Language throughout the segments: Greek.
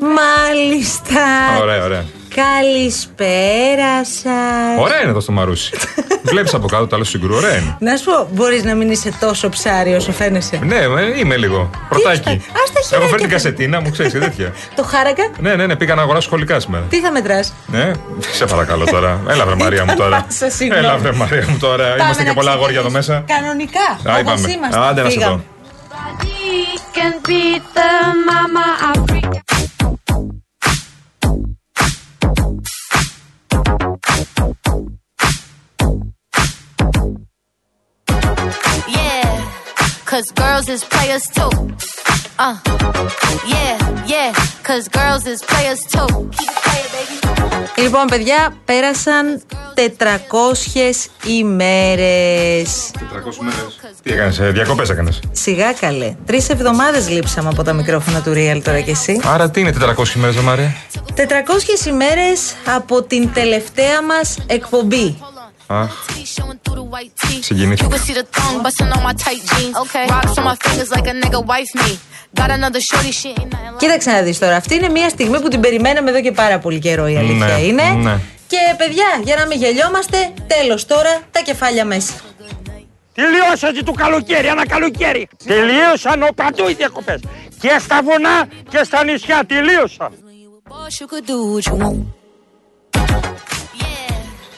Μάλιστα. Ωραία, ωραία. Καλησπέρα σας. Ωραία, είναι εδώ στο μαρούσι. Βλέπεις από κάτω το άλλο συγκρού, ωραία είναι. Να σου πω, μπορείς να μην είσαι τόσο ψάρι όσο φαίνεσαι. Ναι, ε, είμαι λίγο. Πρωτάκι. Ας τα χεράκια Έχω φέρει την του. κασετίνα μου, ξέρεις τέτοια. Το χάρακα. Ναι, ναι, ναι, πήγα να αγοράσω σχολικά σήμερα. Τι θα μετράς; Ναι, σε παρακαλώ τώρα. Έλα, βρε Μαρία μου τώρα. Σα συγγνώμη. Έλα, βρε Μαρία μου τώρα. Είμαστε και πολλά αγόρια εδώ μέσα. Κανονικά. Α, Όπως είπαμε. είμαστε. Άντε να σε Πήγαμε. δω. Nobody can beat the mama Africa cause girls is players too. Uh, yeah, yeah, cause girls is players too. Keep it playing, baby. Λοιπόν, παιδιά, πέρασαν 400 ημέρες. 400 μέρε. Τι έκανες, διακοπές έκανες; Σιγά καλέ. Τρεις εβδομάδες λείψαμε από τα μικρόφωνα του Real τώρα κι εσύ. Άρα τι είναι 400 μέρε, ρε Μαρία; 400 ημέρες από την τελευταία μας εκπομπή. Αχ, Showing through the white tee. You συγκινήθηκα. can see the thong busting on my tight jeans. Okay. Rocks on my fingers like a nigga wife me. Got another shorty, she ain't nothing like Κοίταξε να δεις τώρα, αυτή είναι μια στιγμή που την περιμέναμε εδώ και πάρα πολύ καιρό η αλήθεια Ναι, είναι. ναι. Και παιδιά, για να μην γελιόμαστε, τέλος τώρα τα κεφάλια μέσα. Τελειώσαν και το καλοκαίρι, ένα καλοκαίρι. Τελείωσαν ο παντού οι διακοπές. Και στα βουνά και στα νησιά τελείωσαν.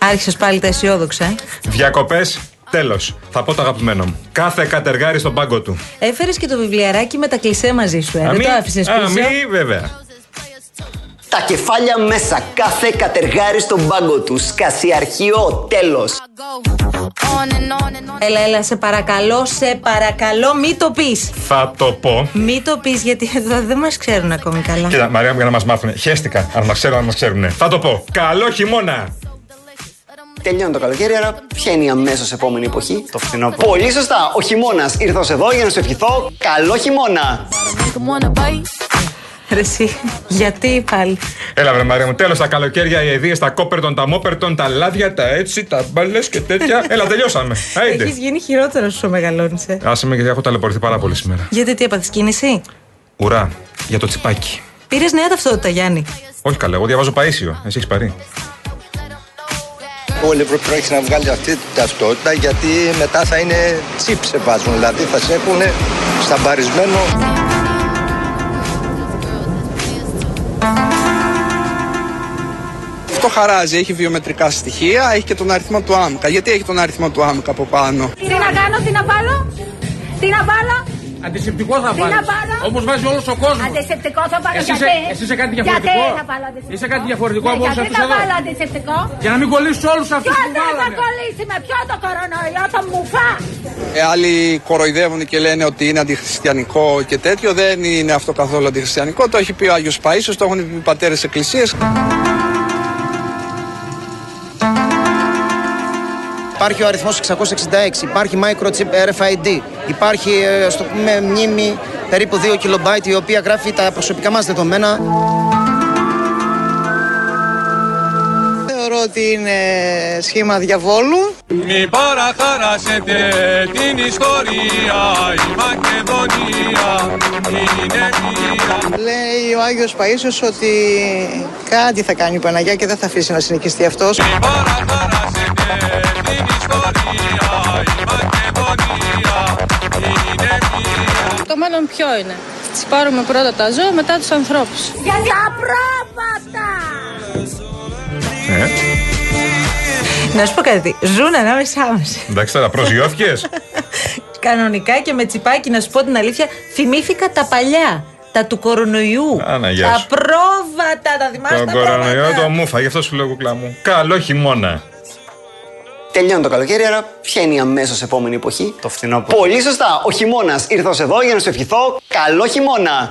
Boss, you could do what you want. Άρχισες πάλι τα αισιόδοξα, ε. Διακοπές, τέλος. Θα πω το αγαπημένο μου. Κάθε κατεργάρι στον πάγκο του. Έφερες και το βιβλιαράκι με τα κλισέ μαζί σου, ε. Α, Δεν μη- το άφησες Α, πίσω; μη, βέβαια. Τα κεφάλια μέσα, κάθε κατεργάρι στον πάγκο του. Σκασιαρχείο, τέλος. Go on and on and on. Έλα, έλα, σε παρακαλώ, σε παρακαλώ, μη το πεις. Θα το πω. Μη το πεις, γιατί εδώ δεν μας ξέρουν ακόμη καλά. Κοίτα, Μαρία μου, για να μας μάθουν. Χαίστηκα. Αν μας ξέρουν, αν μας ξέρουν. Θα το πω. Καλό χειμώνα. Τελειώνει το καλοκαίρι, άρα ποια είναι η αμέσως επόμενη εποχή; Το φθινόπωρο. Πολύ σωστά. Ο χειμώνας. Ήρθα ως εδώ για να σου ευχηθώ καλό χειμώνα. Make 'em wanna bite. Ρε εσύ, γιατί πάλι; Έλα, βρε Μαρία μου, τέλος τα καλοκαίρια, οι αειδίες, τα κόπερτον, τα μόπερτον, τα λάδια, τα έτσι, τα μπάλε και τέτοια. Έλα, τελειώσαμε. Άιντε. Έχεις γίνει χειρότερο όσο μεγαλώνεις, ε. Άσε με γιατί έχω ταλαιπωρηθεί πάρα πολύ σήμερα. Γιατί τι έπαθες κίνηση; Ουρά, για το τσιπάκι. Πήρες νέα ταυτότητα, Γιάννη. Όχι καλά, εγώ διαβάζω Παίσιο. Εσύ έχεις πάρει. Ο Λεπρό έχει να βγάλει αυτή την ταυτότητα γιατί μετά θα είναι τσίπς σε βάζουν. Δηλαδή θα σε έχουν σταμπαρισμένο. Αυτό χαράζει, έχει βιομετρικά στοιχεία, έχει και τον αριθμό του άμκα. Γιατί έχει τον αριθμό του άμκα από πάνω; Τι να κάνω, τι να βάλω, τι να βάλω, Αντισηπτικό θα τι να βάλω. Όπω βάζει όλος ο κόσμος. Αντισηπτικό θα βάλω, Εσύ γιατί; είσαι- εσύ είσαι κάτι διαφορετικό; Γιατί θα βάλω αντισηπτικό; Είσαι κάτι διαφορετικό Ναι, από όλους γιατί αυτούς θα εδώ; βάλω αντισηπτικό; Για να μην κολλήσεις όλους αυτούς Ποιο που δεν θα βάλανε. κολλήσει με ποιο το κορονοϊό, το μουφά; Ε, άλλοι κοροϊδεύουν και λένε ότι είναι αντιχριστιανικό και τέτοιο. Δεν είναι αυτό καθόλου αντιχριστιανικό. Το έχει πει ο Άγιος Παΐσιος, το έχουν πει οι πατέρες Υπάρχει ο αριθμός 666, υπάρχει microchip RFID, υπάρχει ε, στο πούμε μνήμη περίπου 2 KB η οποία γράφει τα προσωπικά μας δεδομένα. Ότι είναι σχήμα διαβόλου. Μη παραχαράσετε την ιστορία Η Μακεδονία είναι μία Λέει ο Άγιος Παΐσιος ότι κάτι θα κάνει η Παναγιά και δεν θα αφήσει να συνοικιστεί αυτός. Μη παραχαράσετε την ιστορία Η Μακεδονία είναι μία Το μέλλον ποιο είναι; Τις πάρουμε πρώτα τα ζώα, μετά τους ανθρώπους. Για τα πρόβατα! Ε, Να σου πω κάτι. Ζουν ανάμεσά μας. εντάξει τώρα, προσγειώθηκες. Κανονικά και με τσιπάκι, να σου πω την αλήθεια, θυμήθηκα τα παλιά. Τα του κορονοϊού. Άνα, γεια τα σου. πρόβατα, τα θυμάσαι Τον τα κορονοϊό πρόβατα; το μούφα, γι' αυτό σου λέω κουκλά μου. Καλό χειμώνα. Τελειώνει το καλοκαίρι, άρα ποια είναι η αμέσως επόμενη εποχή; Το φθινόπωρο. Πολύ σωστά. Ο χειμώνας. Ήρθα ως εδώ για να σου ευχηθώ καλό χειμώνα.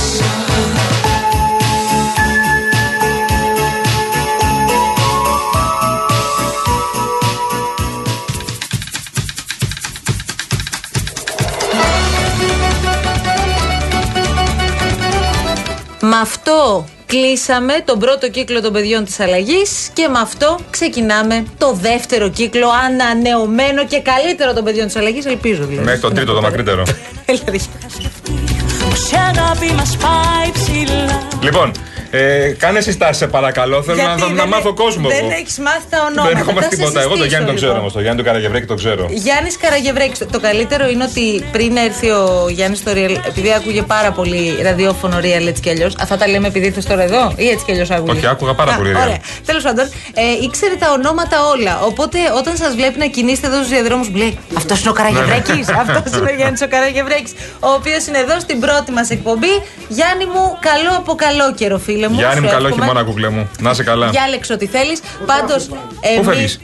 Με αυτό κλείσαμε τον πρώτο κύκλο των παιδιών της αλλαγής και με αυτό ξεκινάμε το δεύτερο κύκλο ανανεωμένο και καλύτερο των παιδιών της αλλαγής, ελπίζω δηλαδή. Μέχρι το τρίτο, το μακρύτερο. Δηλαδή. Πως η αγάπη μας πάει ψηλά Λοιπόν, ε, κάνε συστάσεις, σε παρακαλώ. Θέλω να, Γιατί να, δεν να μάθω έ- κόσμο. Δεν εγώ. έχεις μάθει τα ονόματα. Δεν έχω μάθει Θα σε τίποτα. Εγώ το συστήσω, Γιάννη τον ξέρω λοιπόν. όμως. Το Γιάννη του Καραγευρέκη τον ξέρω. Γιάννης Καραγευρέκης. Το καλύτερο είναι ότι πριν έρθει ο Γιάννης στο Real, επειδή άκουγε πάρα πολύ ραδιόφωνο Real έτσι κι αλλιώς. Αυτά τα λέμε επειδή ήρθες τώρα εδώ, ή έτσι κι αλλιώς άκουγες; Όχι, άκουγα πάρα Α, πολύ Real. Ωραία. Τέλος πάντων, ε, ήξερε τα ονόματα όλα. Οπότε όταν σας βλέπει να κινείστε εδώ στους διαδρόμους, λέει Αυτός είναι ο Καραγευρέκη. Ναι, ναι. Αυτός είναι ο Γιάννης ο Καραγευρέκης. Ο οποίος είναι εδώ στην πρώτη μας εκπομπή. Γιάννη μου, καλό από καλό καιρό, φίλε μου. Γιάννη μου, Σου καλό εύχομαι. χειμώνα, κουκλέ μου. Να είσαι καλά. Διάλεξε ό,τι θέλεις. Πάντως. Πού φεύγεις;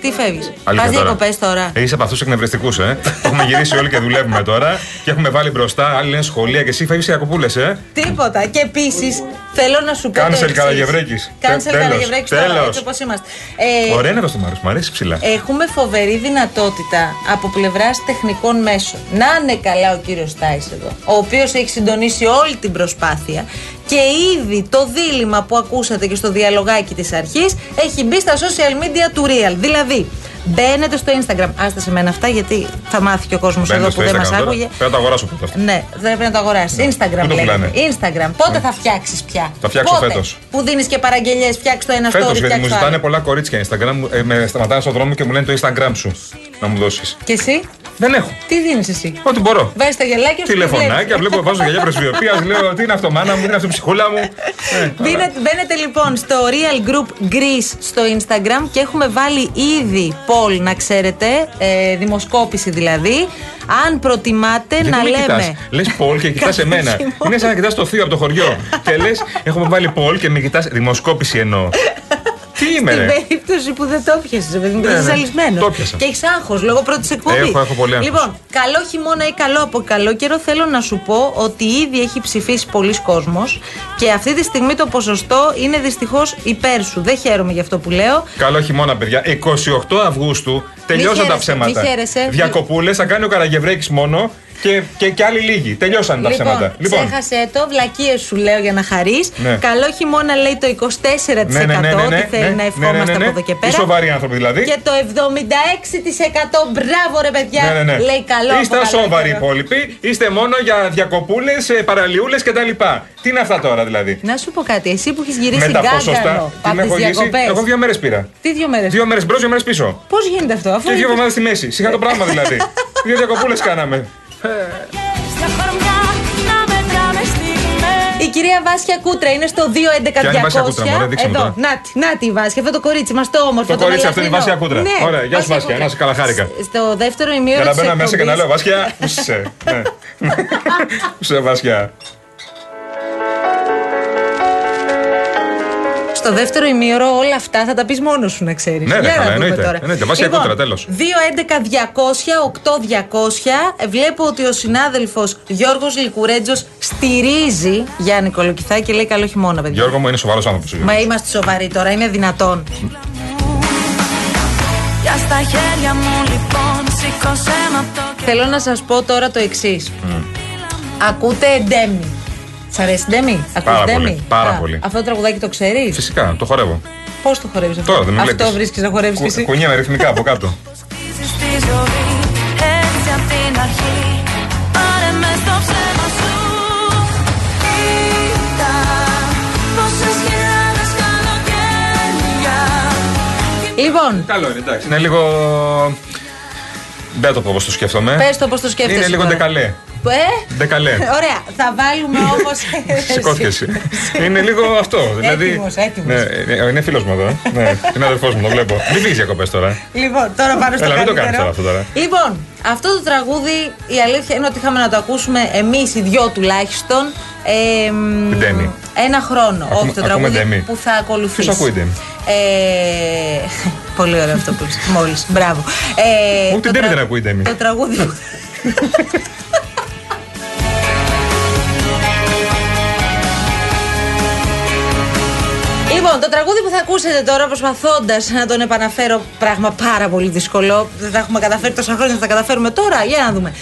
Τι φεύγεις; Αλήθεια Πας τώρα. διακοπές τώρα. Ε, είσαι από αυτούς του εκνευριστικούς, ε. έχουμε γυρίσει όλοι και δουλεύουμε τώρα. Και έχουμε βάλει μπροστά, άλλοι λένε σχολεία και εσύ φεύγεις σε ακοπούλε, ε. Τίποτα. Και επίσης θέλω να σου πω. Cancel το εξής. Καραγευρέκης. Cancel Τέλος, Καραγευρέκης τώρα, τέλος. έτσι όπως είμαστε. Ε, Ωραία είναι αυτό το Μάρος, μου αρέσει ψηλά. Έχουμε φοβερή δυνατότητα από πλευράς τεχνικών μέσων. Να είναι καλά ο κύριος Τάι εδώ, ο οποίος έχει συντονίσει όλη την προσπάθεια και ήδη το δίλημα που ακούσατε και στο διαλογάκι της αρχής έχει μπει στα social media του Real. Δηλαδή, μπαίνετε στο Instagram. Άστε σε μένα αυτά γιατί θα μάθει και ο κόσμος εδώ Μπαίνετε που στο δεν Instagram μα τώρα. άκουγε. Πρέπει να το αγοράσω πρώτα αυτό. Ναι, δεν πρέπει να το αγοράσεις. Instagram Πού το λέγεται. πουλάνε; Instagram. Πότε θα φτιάξεις πια; Θα φτιάξω Πότε; φέτος. Που δίνεις και παραγγελίες, φτιάξεις το ένα Φέτος, story, γιατί μου φτιάξει το ζητάνε άλλο. πολλά κορίτσια Instagram, ε, με σταματάνε στον δρόμο και μου λένε το Instagram σου να μου δώσεις. Και εσύ, Δεν έχω. τι δίνεις εσύ; Ό,τι μπορώ. Βάζεις τα γελάκια σου. Τηλεφωνάκια, βλέπω, βάζω γυαλιά πρεσβειοποίηση, λέω τι είναι αυτό, μάνα μου, τι είναι αυτό, ψυχούλα μου. Ε, Μπαίνετε, μπαίνετε λοιπόν στο Real Group Greece στο Instagram και έχουμε βάλει ήδη poll να ξέρετε, ε, δημοσκόπηση δηλαδή. Αν προτιμάτε Γιατί να με λέμε. κοιτάς, λες Πολ και κοιτάς Κάθε εμένα. χειμώνα. Είναι σαν να κοιτάς το θείο από το χωριό. και λες, έχουμε βάλει Πολ και με κοιτάς, δημοσκόπηση εννοώ. Τι είμαι, Στην ρε; περίπτωση που δεν το πιασε, παιδί μου, Ναι, δεν είσαι ναι. ζαλισμένος. Το πιάσα. Και έχεις άγχος λόγω πρώτης εκπομπής. Έχω, έχω πολύ άγχος. Λοιπόν, καλό χειμώνα ή καλό από καλό καιρό, θέλω να σου πω ότι ήδη έχει ψηφίσει πολλοί κόσμος και αυτή τη στιγμή το ποσοστό είναι δυστυχώς υπέρ σου. Δεν χαίρομαι για αυτό που λέω. Καλό χειμώνα, παιδιά. 28 Αυγούστου τελειώσαν τα χαίρεσαι, ψέματα. μη χαίρεσαι. Διακοπούλες, θα κάνει ο Καραγευρέκη μόνο και, και, και άλλοι λίγοι. Τελειώσαν τα Λοιπόν, ψέματα. ξέχασε το, βλακίες σου λέω για να χαρείς. Ναι. Καλό χειμώνα λέει το 24% Ναι, ναι, ναι, ναι, ναι, ότι θέλει ναι, να ναι, ευχόμαστε ναι, ναι, ναι. από εδώ και Οι πέρα. σοβαροί άνθρωποι δηλαδή. Και το 76% μπράβο ρε παιδιά, Ναι, ναι, ναι. λέει καλό. Είστε από καλό ασόβαροι οι καιρό. υπόλοιποι. Είστε μόνο για διακοπούλες, παραλιούλες κτλ. Τι είναι αυτά τώρα δηλαδή; Να σου πω κάτι, εσύ που έχεις γυρίσει Με τα γκάγκανο ποσοστά. Τι με από έχω τι γυρίσει; διακοπές. Εγώ δύο μέρες πήρα. Τι δύο μέρες; Δύο μέρες μπρος, δύο μέρες πίσω. Πώς γίνεται αυτό, αφού. Και δύο είναι- εβδομάδες στη μέση. Σιγά το πράγμα δηλαδή. Δύο διακοπούλες κάναμε. Στα χωριά να μετράμε στιγμές Η κυρία Βάσια Κούτρα είναι στο 211 Ποια είναι η Βάσια Κούτρα, μωρέ, δείξε μου Εδώ, τώρα. να, τη, να τη η Βάσια, αυτό το κορίτσι μας το όμορφο. Το κορίτσι αυτό είναι η Βάσια μελαχρινό. Κούτρα. Ναι, Ωραία, γεια σου Βάσια, Κούτρα. να σε καλά, χάρηκα. Στο δεύτερο ημίωρο Για να της μπαίνω μέσα και να εκπομπής- λέω Βάσια, πού είσαι. Ναι. Πού είσαι Βάσια. Στο δεύτερο ημίωρο όλα αυτά θα τα πεις μόνος σου να ξέρεις. Ναι, ναι, καλά, εννοείται. Εννοείται. Βάσια Κούτρα, τέλος. 211-200-8200. Ε, Βλέπω ότι ο συνάδελφος Γιώργος Λικουρέτζος στηρίζει Γιάννη Κολοκυθά και λέει καλό χειμώνα, παιδιά. Γιώργο μου είναι σοβαρός άνθρωπος. Μα είμαστε σοβαροί τώρα, είναι δυνατόν. Για στα χέρια μου λοιπόν σήκωσέ με απ' το Θέλω να σας πω τώρα το εξής. Ακούτε Ντέμι. Σ' αρέσει Ντέμι, ακούς Πάρα Ντέμι; πολύ, πάρα Α, πολύ. Αυτό το τραγουδάκι το ξέρεις; Φυσικά, το χορεύω. Πώς το χορεύεις αυτό; Τώρα δεν με Αυτό βλέπεις. βρίσκεις να χορεύεις κι εσύ; Κουνιέμαι ρυθμικά από κάτω. στη ζωή έτσι απ' την αρχή Πάρε μες στο ψέμα σου Ήταν πόσες χιλιάδες καλοκαίρια Λοιπόν, Καλό είναι, εντάξει. Είναι λίγο. Δεν θα το πω πώ το σκέφτομαι. πες το πώ το σκέφτεσαι. Είναι λίγο τώρα. ντεκαλέ. Ε, Ντεκαλέ. Ωραία, θα βάλουμε όμω. Σηκώθηκε εσύ. Είναι λίγο αυτό. Δηλαδή. Έτοιμος, έτοιμος. Ναι, είναι- είναι φίλος μου εδώ. ε. Ναι, είναι αδερφός μου, το βλέπω. Μην βγει διακοπέ τώρα. Λοιπόν, τώρα πάνω στο Έλα, μην το καλύτερο. κάνεις τώρα αυτό τώρα. Λοιπόν, αυτό το τραγούδι η αλήθεια είναι ότι είχαμε να το ακούσουμε εμείς οι δυο τουλάχιστον. Ε, μ, Την Ντέμι. ένα χρόνο. Ακούμε- Όχι, το ακούμε τραγούδι Ντέμι. που θα ακολουθήσει. Ποιος ακούει Ντέμι; Ε, πολύ ωραίο αυτό που είπες. Μόλις. Μπράβο. Ε, Ούτε το Ντέμι τρα- δεν ακούει Ντέμι. Το τραγούδι που. Λοιπόν, το τραγούδι που θα ακούσετε τώρα, προσπαθώντας να τον επαναφέρω, πράγμα πάρα πολύ δύσκολο. Δεν τα έχουμε καταφέρει τόσα χρόνια, θα τα καταφέρουμε τώρα. Για να δούμε.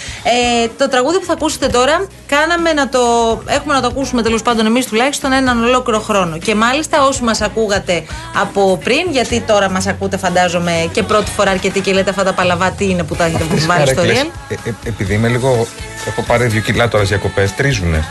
Ε, το τραγούδι που θα ακούσετε τώρα, κάναμε να το. Έχουμε να το ακούσουμε τέλος πάντων εμείς τουλάχιστον έναν ολόκληρο χρόνο. Και μάλιστα όσοι μας ακούγατε από πριν, γιατί τώρα μας ακούτε, φαντάζομαι, και πρώτη φορά αρκετοί και λέτε αυτά τα παλαβά τι είναι που τα έχετε Αυτές οι βάλει στο καρέκλες, real. ε, ε, επειδή είμαι λίγο. Έχω πάρει δύο κιλά τώρα διακοπές, τρίζουνε.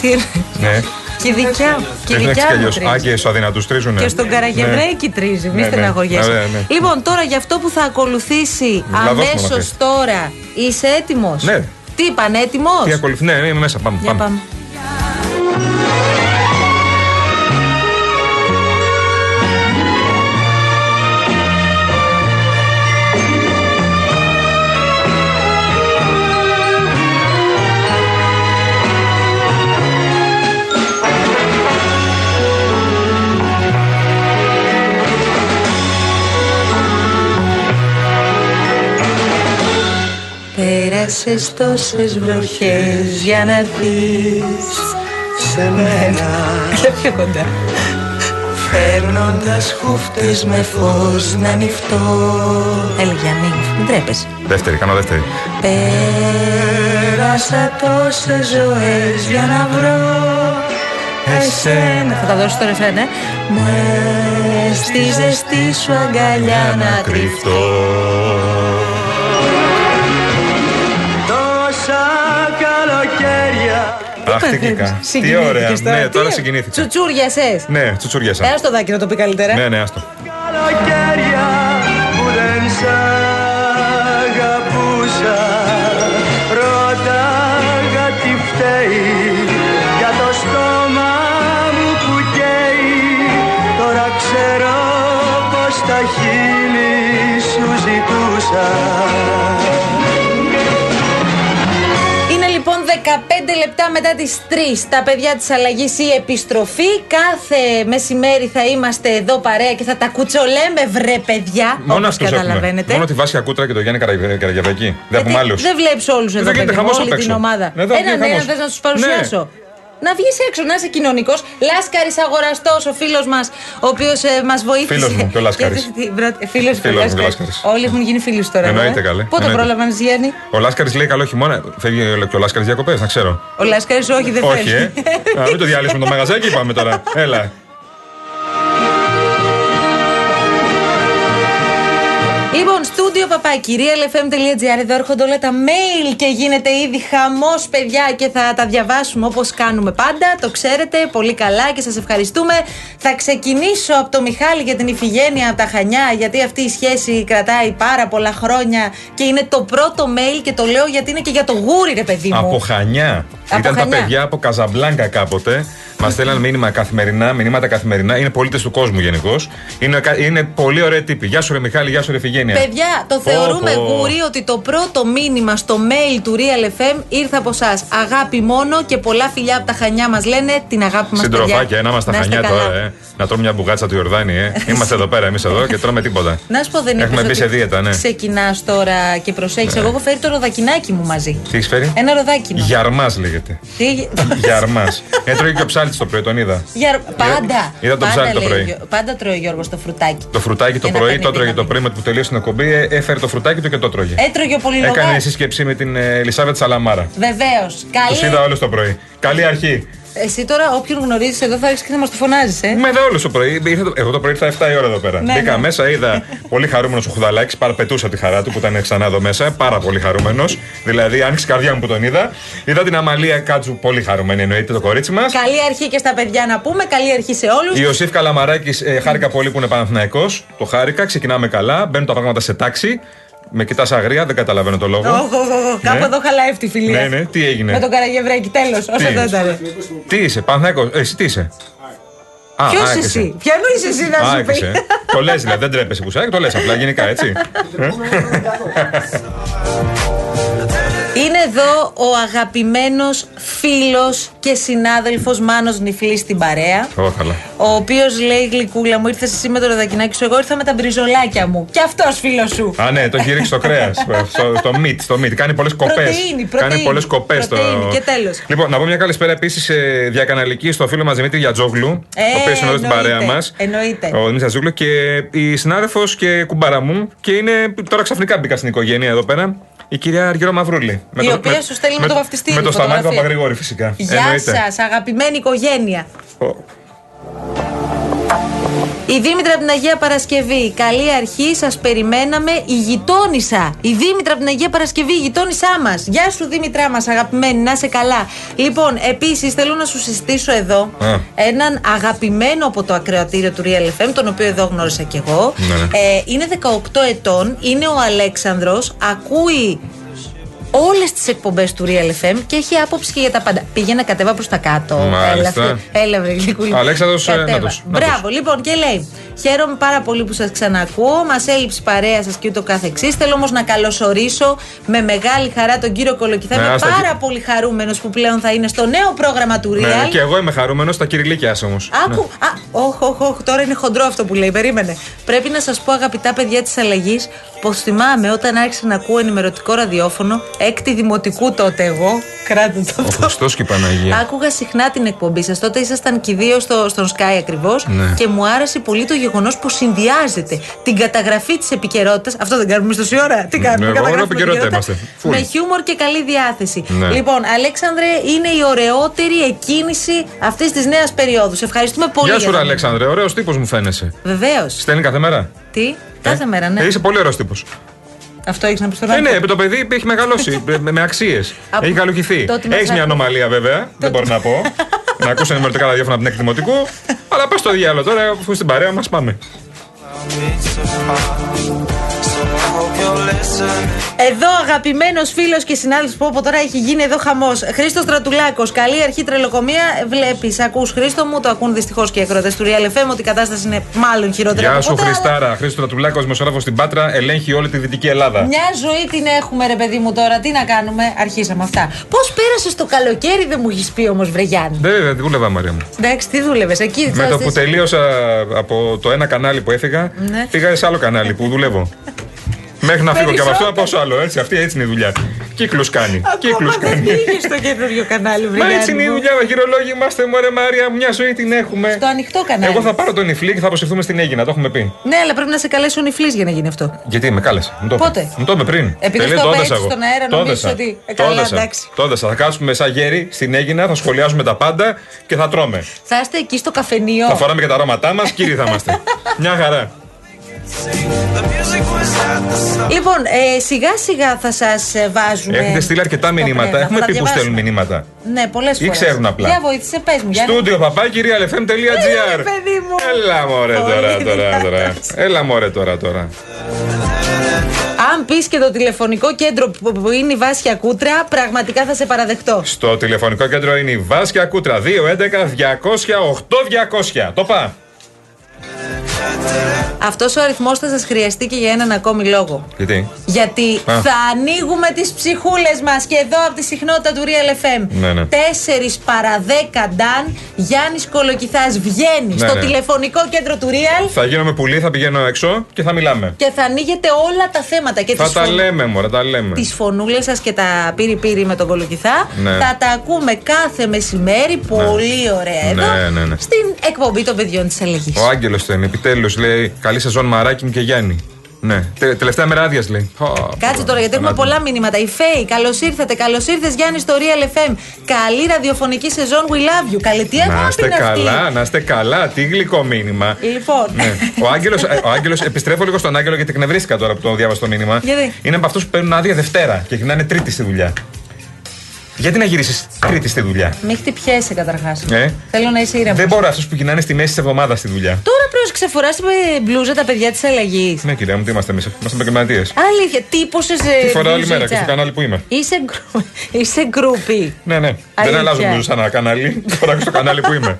Τι είναι; Ναι. Και η δικιά, και η Δεν δικιά έχει μου αλλιώς. Α, τρίζεις. και στου αδυνατού τρίζουνε. Και στον Καραγευρέκη τρίζει, μη Ναι, ναι. στεναχωριέσαι. Ωραία, ναι. Λοιπόν, τώρα για αυτό που θα ακολουθήσει Λαδώσουμε αμέσως μαθές. τώρα, είσαι έτοιμος; Ναι. Τι είπαν, έτοιμο. Τι ακολουθεί. Ναι, είμαι μέσα. Πάμε. Για πάμε. πάμε. Πέρασες τόσες βροχές για να δεις σε μένα. Έλα πιο κοντά. Φέρνοντας χούφτες με φως να ανοιχτώ Έλα Γιάννη, μην τρέπεσαι. Δεύτερη, κάνω δεύτερη. Πέρασα τόσες ζωές για να βρω Εσένα. Θα τα δώσω στο ρεφρέν, ε. Μες στη ζεστή σου αγκαλιά να κρυφτώ καλοκαίρια Αχτήκηκα. Τι Συγκινήθηκες ωραία. τώρα. Ναι, Τι τώρα ε- συγκινήθηκα. Τσουτσούριασες; Ναι, τσουτσουριάσα. Ε, το δάκι να το πει καλύτερα Ναι, ναι, άστο. Λεπτά μετά τις 3 τα παιδιά της αλλαγής η επιστροφή. Κάθε μεσημέρι θα είμαστε εδώ παρέα και θα τα κουτσολέμε βρε παιδιά. Μόνος όπως αυτού έχουμε. καταλαβαίνετε. Μόνο τη Βάσια Κούτρα και τον Γιάννη Καραγε- Καραγεβέκη. Δεν έχουμε άλλους. Δεν βλέπεις όλους εδώ Δεν γίνεται παιδί μου, χαμός όλη απ' την έξω. ομάδα. Ναι, εδώ Έναν γίνεται έναν χαμός. θες να τους παρουσιάσω; Να βγεις έξω, να είσαι κοινωνικός. Λάσκαρης αγοραστός, ο φίλος μας, ο οποίος ε, μας βοήθησε. Φίλος μου και ο Λάσκαρης. Φίλος Φίλος μου και ο Λάσκαρης. Όλοι έχουν γίνει φίλοι τώρα. εδώ, Εννοείται, ε. καλέ. Πότε Εννοείται. πρόλαβαν, Γιάννη. Ο Λάσκαρης λέει καλό χειμώνα. Φεύγει και ο Λάσκαρης διακοπές, να ξέρω. Ο Λάσκαρης, όχι, δεν Όχι, φέρνει. ε. Α, μην το διαλύσουμε το μαγαζάκι, πάμε τώρα. Έλα. Λοιπόν, στούντιο παπάκυρία lfm.gr. Εδώ έρχονται όλα τα mail και γίνεται ήδη χαμός, παιδιά, και θα τα διαβάσουμε όπως κάνουμε πάντα. Το ξέρετε πολύ καλά και σας ευχαριστούμε. Θα ξεκινήσω από το Μιχάλη για την Ιφηγένεια από τα Χανιά, γιατί αυτή η σχέση κρατάει πάρα πολλά χρόνια και είναι το πρώτο mail και το λέω γιατί είναι και για το γούρι, ρε παιδί μου. Από Χανιά. Από Ήταν Χανιά. τα παιδιά από Καζαμπλάνκα κάποτε. Μας στέλναν μήνυμα καθημερινά, μηνύματα καθημερινά. Είναι πολίτες του κόσμου γενικώς. Είναι, κα- είναι πολύ ωραίοι τύποι. Γεια σου, ρε Μιχάλη, γεια σου, ρε Φιγένεια. Παιδιά, το Πω, θεωρούμε πω. γούρι ότι το πρώτο μήνυμα στο mail του Real FM ήρθε από εσάς. Αγάπη μόνο και πολλά φιλιά από τα χανιά μας λένε την αγάπη μας. Συντροφάκια, να είμαστε στα είστε χανιά καλά. τώρα, ε. Να τρώμε μια μπουγάτσα του Ιορδάνη, ε. Είμαστε εδώ πέρα, εμείς εδώ και τρώμε τίποτα. Να σου πω, δεν Έχουμε είπες μπει σε ότι δίαιτα, ναι. Ξεκινάς τώρα και προσέχεις. Εγώ έχω φέρει το ροδακινάκι μου μαζί. Τι έχεις φέρει; Ένα ροδάκινο. Γιαρμάς λέγεται. Τι... Γιαρμάς. Έτρωγε και ο ψάλτης το πρωί, τον είδα. Για... Πάντα. Είδα το Πάντα, ψάρι το λέει ο πρωί. Γιώ- Πάντα τρώει ο Γιώργος το φρουτάκι. Το φρουτάκι το Ένα πρωί, το παιχνίδι έτρωγε να το πρωί με που τελείωσε την εκπομπή. ε, Έφερε το φρουτάκι του και το τρώγε. Έτρωγε ο πολυλογά. Έκανε σύσκεψη με την ε, Ελισάβετ Σαλαμάρα. Βεβαίως. Τους Καλή. είδα όλους το πρωί. Καλή αρχή. Εσύ τώρα, όποιον γνωρίζεις εδώ, θα έρθει και θα μας το φωνάζεις, ε. Με είδα όλου το πρωί. Ήρθα το- Εγώ το πρωί ήρθα 7 η ώρα εδώ πέρα. Ναι, Μπήκα ναι. μέσα, είδα πολύ χαρούμενος ο Χουδαλάκης, παραπετούσα τη χαρά του που ήταν ξανά εδώ μέσα. Πάρα πολύ χαρούμενος. Δηλαδή, άνοιξε η καρδιά μου που τον είδα. Είδα την Αμαλία Κάτσου, πολύ χαρούμενη εννοείται το κορίτσι μας. Καλή αρχή και στα παιδιά να πούμε. Καλή αρχή σε όλους. Ιωσήφ Καλαμαράκης, ε, χάρηκα πολύ που είναι Παναθηναϊκός. Το χάρηκα, ξεκινάμε καλά. Μπαίνουν τα πράγματα σε τάξη. Με κοιτάς αγρία, δεν καταλαβαίνω το λόγο. Οχ, οχ, οχ, Κάπου Ναι. εδώ χαλάει αυτή η φιλία. Ναι, ναι, τι έγινε; Με τον Καραγευρέκη, τέλος. Όσο Τι; δεν ήταν. Τι είσαι, Παναθηναϊκός, ε, εσύ τι είσαι; Α, Ποιος ΑΕΚ εσύ, ποιανού είσαι εσύ να Α, σου ΑΕΚ είσαι. πει; Το λες δηλαδή, δεν τρέπεσαι που είσαι, το λες απλά γενικά έτσι. Ε; Είναι εδώ ο αγαπημένος φίλος και συνάδελφος Μάνος Νιφλής στην παρέα. Ω, καλά. Ο οποίος λέει γλυκούλα μου, ήρθες εσύ με το ροδακινάκι σου. Εγώ ήρθα με τα μπριζολάκια μου. Και αυτός φίλος σου. Α, ναι, το έχει ρίξει στο κρέας. στο, στο meat, στο meat. Κάνει πολλές κοπές. Πρωτεΐνη, πρωτεΐνη. Κάνει πολλές κοπές. Το... Πρωτεΐνη και τέλος. Λοιπόν, να πω μια καλησπέρα επίσης διακαναλική στο φίλο μας Δημήτρη Γιατζόγλου, Ε, ο οποίος είναι εδώ στην εννοείται, παρέα μας. εννοείται. Ο Δημήτρης Γιατζόγλου και η συνάδελφος και κουμπάρα μου. Και είναι τώρα ξαφνικά μπήκα στην οικογένεια εδώ πέρα. Η κυρία Αργύρο Μαυρούλη. Η οποία σου στέλνει με το βαφτιστήρι, Με το Σταμάτη φωτογραφία. Παπαγρηγόρη φυσικά. Γεια Εννοείται. σας, αγαπημένη οικογένεια. Ω. Η Δήμητρα από την Αγία Παρασκευή. Καλή αρχή, σας περιμέναμε. Η γειτόνισσα. Η Δήμητρα από την Αγία Παρασκευή, η γειτόνισά μας. Γεια σου, Δήμητρά μας, αγαπημένη, να είσαι καλά. Λοιπόν, επίσης θέλω να σου συστήσω εδώ Α. έναν αγαπημένο από το ακροατήριο του Real FM, τον οποίο εδώ γνώρισα κι εγώ. Ναι, ναι. Ε, είναι 18 ετών, είναι ο Αλέξανδρος, ακούει όλες τις εκπομπές του Real FM και έχει άποψη και για τα πάντα. Πήγαινε κατέβα προς τα κάτω. Μάλιστα. Έλα, φε- έλα βρε γλυκούλη. Αλέξανδρος, ε, Κατέβα. να τους, να τους. Μπράβο, λοιπόν και λέει Χαίρομαι πάρα πολύ που σας ξανακούω Μας έλειψε η παρέα σας και ούτω καθεξής Θέλω όμως να καλωσορίσω με μεγάλη χαρά τον κύριο Κολοκυθά Ναι, Είμαι άστα πάρα εκεί. πολύ χαρούμενος που πλέον θα είναι στο νέο πρόγραμμα του Real Ναι, και εγώ είμαι χαρούμενος στα κυριλίκια όμως. Άκου, α, όχ, όχ, όχ, τώρα είναι χοντρό αυτό που λέει, περίμενε. Πρέπει να σας πω, αγαπητά παιδιά της αλλαγής, πως θυμάμαι όταν άρχισα να ακούω ενημερωτικό ραδιόφωνο, έκτη δημοτικού τότε εγώ, κράτε το Ο αυτό. Χριστός και η Παναγία. Άκουγα συχνά την εκπομπή σας. Τότε ήσασταν και οι δύο στο, στον Sky ακριβώς. Ναι. Και μου άρεσε πολύ το γεγονός που συνδυάζεται την καταγραφή της επικαιρότητας. Αυτό δεν κάνουμε μισή ώρα. Τι κάνουμε, Ναι, εγώ καταγράφουμε επικαιρότητα επικαιρότητα. είμαστε. Full. Με χιούμορ και καλή διάθεση. Ναι. Λοιπόν, Αλέξανδρε, είναι η ωραιότερη εκκίνηση αυτής της νέας περίοδου. Σε ευχαριστούμε πολύ. Γεια σου, για ρε το Αλέξανδρε, ωραίος τύπος μου φαίνεσαι. Βεβαίως. Στέλνει κάθε μέρα. Τι, κάθε μέρα, ναι. Ε, είσαι πολύ ωραίος τύπος. Αυτό έχεις να πεις στον Ε, άνθρωπο. ναι, το παιδί έχει μεγαλώσει με, με αξίες. Από- Έχει καλουχηθεί. τότε μας Έχεις μια άκου- ανομαλία βέβαια, δεν μπορώ να πω. να ακούσει ενημερωτικά ραδιόφωνα από την έκτη δημοτικού. Αλλά πας στο διάλογο τώρα, αφού στην παρέα μας πάμε. Εδώ αγαπημένος φίλος και συνάδελφος που από τώρα έχει γίνει εδώ χαμός. Χρήστος Στρατουλάκος, καλή αρχή τρελοκομεία. Βλέπεις, ακούς Χρήστο μου, το ακούν δυστυχώς και οι ακροατές του Real FM ότι η κατάσταση είναι μάλλον χειρότερη. Γεια από σου, ποτέ, αλλά Χριστάρα. Χρήστο Ρατουλάκο, δημοσιογράφος στην Πάτρα, ελέγχει όλη τη Δυτική Ελλάδα. Μια ζωή την έχουμε, ρε παιδί μου τώρα. Τι να κάνουμε, αρχίσαμε αυτά. Πώς πέρασε το καλοκαίρι, δεν μου έχεις πει όμως, Βρεγιάννη. Δεν δεν δούλευα, Μαρία μου. Εντάξει, τι δούλευες εκεί, Με το στις- που τελείωσα από το ένα κανάλι που έφυγα, Ναι. πήγα σε άλλο κανάλι που δουλεύω. Μέχρι να φύγω και από αυτό, να πάω σε άλλο. Έτσι, αυτή έτσι είναι η δουλειά. Κύκλους κάνει. Κύκλους Ακόμα δεν κάνει. πήγες στο καινούριο κανάλι, Μα Βρεγιάννη. έτσι είναι η μου. δουλειά. Γυρολόγοι είμαστε, μωρέ Μαρία, μου, μια ζωή την έχουμε. Στο ανοιχτό κανάλι. Εγώ θα πάρω τον Ιφλή και θα αποσυρθούμε στην Έγινα, το έχουμε πει. Ναι, αλλά πρέπει να σε καλέσει ο νυφλή για να γίνει αυτό. Γιατί με κάλεσε. Μου το είπε. Πότε; Μου το είπε πριν. Επειδή Τελείω, στο είπε έδεσα έτσι εγώ. στον αέρα, Το νομίζεις έδεσα. ότι, ε, Το καλά, έδεσα. εντάξει. Το έδεσα. Θα κάτσουμε σαν γέρι στην Έγινα, θα σχολιάζουμε τα πάντα και θα τρώμε. Θα είστε εκεί στο καφενείο. Θα φοράμε και τα αρώματά μας, κύριοι θα είμαστε. Μια χαρά. Λοιπόν, ε, σιγά σιγά θα σας βάζουμε. Έχετε στείλει αρκετά στο μηνύματα. πνεύμα. Έχουμε Θα τα πει που διαβάσουμε. στέλνουν μηνύματα. Ναι, πολλές φορές. Ή ξέρουν απλά. Για βοήθησε, πες μου. Για να- Στούντιο παπάκι realfm.gr. Ε, παιδί μου. Έλα μωρέ Πολύ τώρα, τώρα, δυνατός. τώρα. Έλα μωρέ τώρα, τώρα. Α, Αν πεις και το τηλεφωνικό κέντρο που που είναι η Βάσια Κούτρα, πραγματικά θα σε παραδεχτώ. Στο τηλεφωνικό κέντρο είναι η Βάσκια Κούτρα 211 200 8200. Το πά. Αυτός ο αριθμός θα σας χρειαστεί και για έναν ακόμη λόγο. Γιατί; Γιατί Α. θα ανοίγουμε τις ψυχούλες μας και εδώ από τη συχνότητα του Real FM. Ναι, ναι. 4 παρα 10 Νταν, Γιάννης Κολοκυθάς βγαίνει Ναι, στο ναι. τηλεφωνικό κέντρο του Real Θα γίνομαι πουλί, θα πηγαίνω έξω και θα μιλάμε. και θα ανοίγετε όλα τα θέματα. Και Θα τις τα φων- λέμε, μωρέ, τα λέμε. τις φωνούλες σας και τα πύρι πύρι με τον Κολοκυθά Ναι. θα τα ακούμε κάθε μεσημέρι πολύ ωραία εδώ Ναι, ναι, ναι. στην εκπομπή των παιδιών της Αλλαγής Ο Άγγελος το είναι, επιτέλου λέει Καλή σεζόν Μαράκι μου και Γιάννη. Ναι, Τε- τελευταία μέρα άδειας λέει. Κάτσε τώρα γιατί έχουμε Ανάτι. πολλά μηνύματα. Η Φέη, καλώς ήρθατε. Καλώς ήρθες Γιάννη στο Real FM. Καλή ραδιοφωνική σεζόν. We love you. Καλή τι αγάπη Να είστε είναι αυτή; καλά, να είστε καλά. Τι γλυκό μήνυμα. Λοιπόν. Ναι. Ο Άγγελος, ο Άγγελος, επιστρέφω λίγο στον Άγγελο γιατί εκνευρίστηκα τώρα που το διάβασα το μήνυμα. Γιατί; Είναι από αυτούς που παίρνουν άδεια Δευτέρα και γυρνάνε Τρίτη στη δουλειά. Γιατί να γυρίσεις Τρίτη στη δουλειά; Μην χτυπιέσαι καταρχάς. Ε; Θέλω να είσαι ήρεμος. Δεν μπορώ αυτούς που γυρνάνε στη μέση της εβδομάδας στη δουλειά. Τώρα πρόσεξε, φοράς με μπλούζα τα παιδιά της αλλαγής. Ναι, κυρία μου, τι είμαστε εμείς. Είμαστε επαγγελματίες. Αλήθεια, τύπωσε. Τι φοράω όλη μέρα και στο κανάλι που είμαι. Είσαι, γκρου... είσαι γκρουπί. Ναι, ναι. Δεν Αλήθεια. αλλάζω μπλούζα σαν ένα κανάλι. Το φοράω και στο κανάλι που είμαι.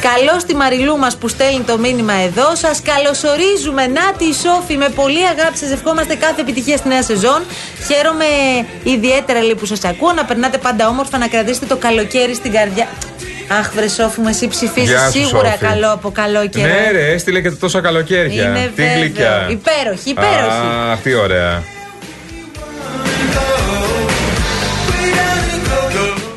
Καλώ τη Μαριλού μας που στέλνει το μήνυμα εδώ. Σας καλωσορίζουμε. Νάτι η Σόφη, με πολύ αγάπη σας ευχόμαστε κάθε επιτυχία στη νέα σεζόν. Χαίρομαι ιδιαίτερα λέει, που σας ακούω. Να περνάτε πάντα όμορφα, να κρατήσετε το καλοκαίρι στην καρδιά. Αχ, βρε Σόφη μου, εσύ ψηφίζεις Γεια σου, σίγουρα Σόφη. καλό από καλό καιρό. Ναι, ρε, έστειλε και τόσα καλοκαίρια. Είναι Τι βέβαιο. γλυκιά. Υπέροχη, υπέροχη. Αχ, τι ωραία.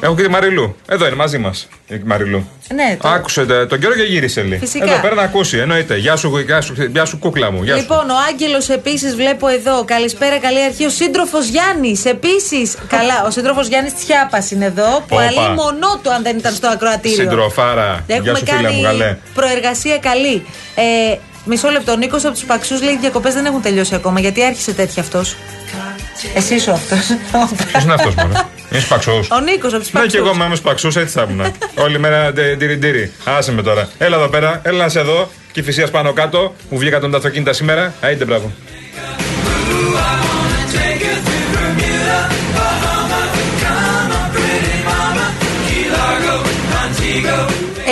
Έχω και τη Μαριλού. Εδώ είναι μαζί μας η Μαριλού. Ναι, το- Άκουσε τε- τον καιρό και γύρισε λέει. Φυσικά. Εδώ πέρα να ακούσει. Εννοείται. Γεια σου, γεια σου, γεια σου κούκλα μου. Γεια σου. Λοιπόν, ο Άγγελος επίσης βλέπω εδώ. Καλησπέρα, καλή αρχή. Ο σύντροφος Γιάννης επίσης. Καλά, ο σύντροφος Γιάννης Τιάπα είναι εδώ. Που Όπα. αλεί μονό του αν δεν ήταν στο ακροατήριο. Συντροφάρα. Γεια Έχουμε σου, φίλα κάνει μου, καλέ. προεργασία καλή. Ε, μισό λεπτό. Ο Νίκος από τους Παξούς λέει: Οι διακοπές δεν έχουν τελειώσει ακόμα. Γιατί άρχισε τέτοια αυτός; Εσύ είσαι αυτός. Ποιο είναι αυτός μόνο. Είναι σπαξό. Ο Νίκος από τους Ναι, Παξούς. και εγώ με είμαι σπαξού, έτσι θα ήμουν. Όλη μέρα τυρι τυρι. Άσε με τώρα. Έλα εδώ πέρα, έλα να σε εδώ. Και φυσία πάνω κάτω. Μου βγήκαν τα αυτοκίνητα σήμερα. Άιντε, μπράβο.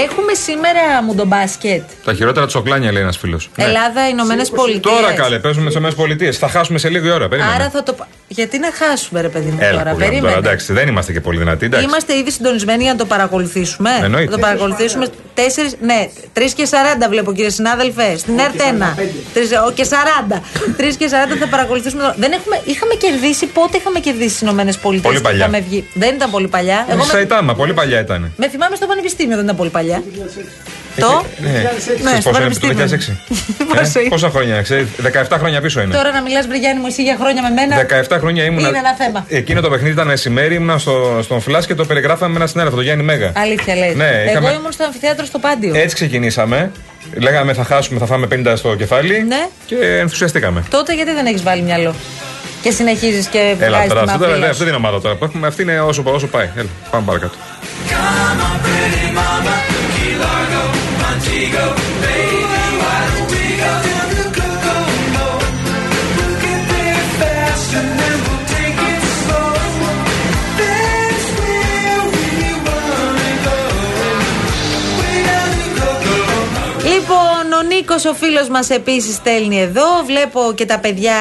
Έχουμε σήμερα μουντομπάσκετ. Τα χειρότερα τσοκλάνια λέει ένας φίλος. Ελλάδα, Ηνωμένες Πολιτείες. Ναι. Τώρα καλέ, παίζουμε στι ΗΠΑ. Θα χάσουμε σε λίγη ώρα. Περίμενε. Άρα θα το. πα- Γιατί να χάσουμε, ρε παιδί μου, Έλα, τώρα. που λέμε Περίμενε. τώρα, εντάξει, δεν είμαστε και πολύ δυνατοί. Εντάξει. Είμαστε ήδη συντονισμένοι για να το παρακολουθήσουμε. Εννοείται. Να το παρακολουθήσουμε. 4, ναι, 3 και 40 βλέπω κύριε συνάδελφε. Στην ΕΡΤ 1. Τρεις- Και 40. 3 και 40 θα παρακολουθήσουμε. το- Δεν έχουμε, είχαμε κερδίσει. Πότε είχαμε κερδίσει στις Ηνωμένες Πολιτείες. Πολύ παλιά. Δεν ήταν πολύ παλιά. Εγώ Εγώ με, Σαϊτάμα, πολύ παλιά ήταν. με θυμάμαι στο πανεπιστήμιο, δεν ήταν πολύ παλιά. Το; Ναι, Ναι, Ξέρεις στο πόσο είναι το πανεπιστήμιο. 2006. Πόσο Ε, είναι; Πόσα χρόνια, ξέρεις, 17 χρόνια πίσω είναι. Τώρα να μιλάς, Βρυγιάννη μου, εσύ για χρόνια με μένα. 17 χρόνια ήμουν. Είναι ένα θέμα. Εκείνο το παιχνίδι ήταν μεσημέρι, ήμουν στο, στον Φλάσ και το περιγράφαμε με ένα συνάδελφο, τον Γιάννη Μέγα. Αλήθεια λέει. Ναι, Εγώ είχαμε- ήμουν στο αμφιθέατρο στο Πάντιο. Έτσι ξεκινήσαμε. Λέγαμε θα χάσουμε, θα φάμε 50 στο κεφάλι. Ναι. Και ενθουσιαστήκαμε. Τότε γιατί δεν έχεις βάλει μυαλό; Και συνεχίζεις και Έλα βγάζεις τώρα, τη αυτή, τώρα, μαφία. αυτή την ομάδα τώρα που έχουμε, αυτή είναι όσο, όσο πάει. Έλα, πάμε παρακάτω. Λοιπόν, ο Νίκος, ο φίλος μας, επίσης στέλνει εδώ. Βλέπω και τα παιδιά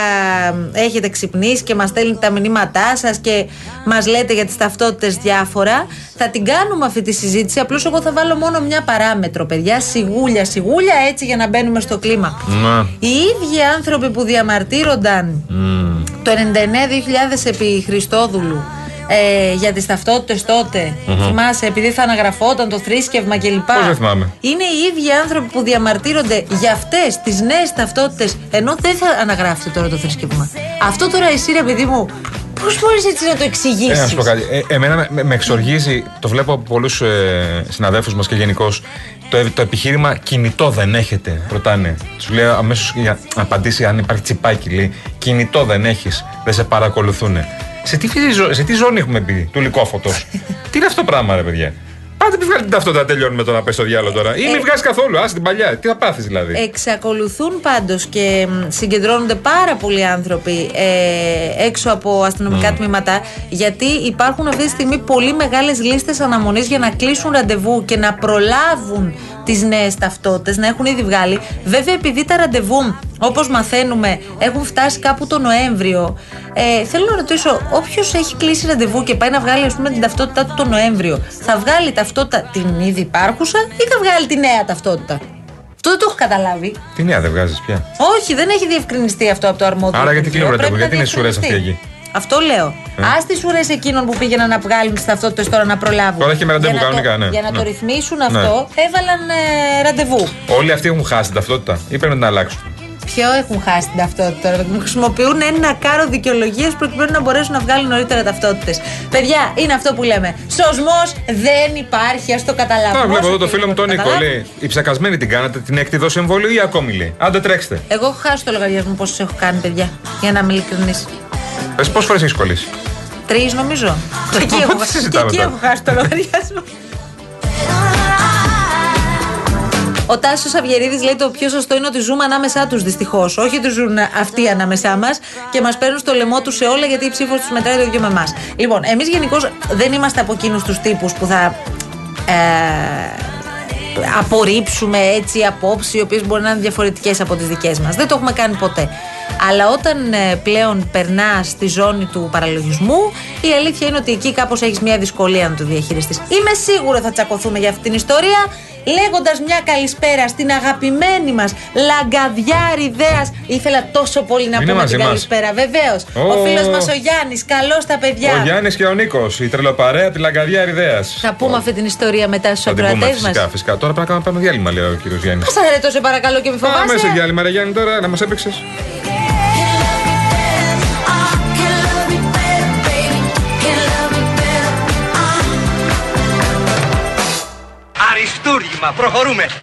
έχετε ξυπνήσει και μας στέλνει τα μηνύματά σας και μας λέτε για τις ταυτότητες διάφορα. Θα την κάνουμε αυτή τη συζήτηση. Απλώς εγώ θα βάλω μόνο μια παράμετρο, παιδιά. Σιγούλια, σιγούλια, έτσι για να μπαίνουμε στο κλίμα. Να. Οι ίδιοι άνθρωποι που διαμαρτύρονταν το 99-2000 επί Χριστόδουλου ε, για τις ταυτότητες τότε, Μμμ. θυμάσαι, επειδή θα αναγραφόταν το θρήσκευμα κλπ. Πώς δεν θυμάμαι. Είναι οι ίδιοι άνθρωποι που διαμαρτύρονται για αυτές τις νέες ταυτότητες ενώ δεν θα αναγράφεται τώρα το θρήσκευμα. Αυτό τώρα εσύ ρε παιδί μου, πώς μπορείς έτσι να το Ε, να εξηγήσεις. σου πω κάτι. Ε, εμένα με, με, με εξοργίζει, το βλέπω από πολλούς ε, συναδέλφους μας και γενικώς, το, ε- το επιχείρημα κινητό δεν έχετε. Ρωτάνε. Τους λέω αμέσως για να απαντήσει αν υπάρχει τσιπάκι. Λέει κινητό δεν έχεις, δεν σε παρακολουθούν. Σε τι, φύση ζω- σε τι ζώνη έχουμε μπει, του λικόφωτο. τι είναι αυτό το πράγμα, ρε παιδιά; Άντε μην βγάλει την ταυτότητα, τελειώνουμε το να πες στο διάλογο τώρα. Ή Ε, μην βγάζεις καθόλου, ας την παλιά. Τι θα πάθεις δηλαδή; Εξακολουθούν πάντως και μ, συγκεντρώνονται πάρα πολλοί άνθρωποι ε, έξω από αστυνομικά τμήματα γιατί υπάρχουν αυτή τη στιγμή πολύ μεγάλες λίστες αναμονής για να κλείσουν ραντεβού και να προλάβουν τις νέες ταυτότητες, να έχουν ήδη βγάλει. Βέβαια επειδή τα ραντεβού όπως μαθαίνουμε έχουν φτάσει κάπου το Νοέμβριο ε, θέλω να ρωτήσω όποιος έχει κλείσει ραντεβού και πάει να βγάλει ας πούμε την ταυτότητά του το Νοέμβριο θα βγάλει ταυτότητα την ήδη υπάρχουσα ή θα βγάλει τη νέα ταυτότητα; Αυτό δεν το έχω καταλάβει. Τι νέα δεν βγάζεις πια. Όχι, δεν έχει διευκρινιστεί αυτό από το αρμόδιο. Άρα γιατί Υπουργείο. κλείνουν ραντεβού, Πρέπει γιατί να είναι σουρές αυτοί διευκρινιστεί. εκεί; Αυτό λέω. Ε. Α τις ουρές εκείνων που πήγαιναν να βγάλουν τις ταυτότητες τώρα να προλάβουν. Τώρα έχει με ραντεβού Για να το- κανονικά, ναι. Για να το Ναι. ρυθμίσουν Ναι. αυτό, έβαλαν ε, ραντεβού. Όλοι αυτοί έχουν χάσει την ταυτότητα ή πρέπει να την αλλάξουν; Ποιο έχουν χάσει την ταυτότητα τώρα. Μου χρησιμοποιούν ένα κάρο δικαιολογίε προκειμένου να μπορέσουν να βγάλουν νωρίτερα ταυτότητες. Παιδιά, είναι αυτό που λέμε. Σωσμό δεν υπάρχει, ας το καταλάβουμε. Τώρα βλέπω Όσο εδώ το και φίλο μου λίγο τον το Νίκο. καταλάβουμε. Λέει: Η ψακασμένη την κάνατε την έκτη δόση εμβόλιο ή ακόμη λέει. Άντε τρέξτε. Εγώ έχω χάσει το λογαριασμό πόσους έχω κάνει, παιδιά. Για να είμαι ειλικρινής. Πες πόσες φορές έχεις κολλήσει; Τρεις νομίζω. Και εκεί Τι έχω, και συζητάμε εκεί τώρα; έχω χάσει το λογαριασμό. Ο Τάσος Αυγερίδη λέει το πιο σωστό είναι ότι ζούμε ανάμεσά τους δυστυχώς. Όχι ότι ζουν αυτοί ανάμεσά μας και μας παίρνουν στο λαιμό τους σε όλα γιατί η ψήφος τους μετράει το ίδιο με εμάς. Λοιπόν, εμείς γενικώς δεν είμαστε από εκείνους τους τύπους που θα. Ε, απορρίψουμε έτσι απόψεις οι οποίες μπορεί να είναι διαφορετικές από τις δικές μας. Δεν το έχουμε κάνει ποτέ. Αλλά όταν ε, πλέον περνά στη ζώνη του παραλογισμού, η αλήθεια είναι ότι εκεί κάπως έχεις μια δυσκολία να το διαχειριστείς. Είμαι σίγουρο θα τσακωθούμε για αυτή την ιστορία, λέγοντας μια καλησπέρα στην αγαπημένη μας Λαγκαδιάρη Δέας. Ήθελα τόσο πολύ να Είναι πούμε μαζί την μας. καλησπέρα. Βεβαίως. Ω. Ο φίλος μας ο Γιάννης, καλώς τα παιδιά. Ο Γιάννη και ο Νίκο, η τρελοπαρέα από τη Λαγκαδιά Ριδέα. Θα πούμε αυτή την ιστορία μετά στους Θα την πούμε ακροατές μας. φυσικά, φυσικά. Τώρα πρέπει να κάνουμε πάνω διάλειμμα, λέει ο κύριο Γιάννη. Σας αρέτω σε παρακαλώ και μη φοβάσαι. Πάμε σε διάλειμμα, ρε Γιάννη, τώρα να μα έπαιξε. Αριστούργημα, προχωρούμε.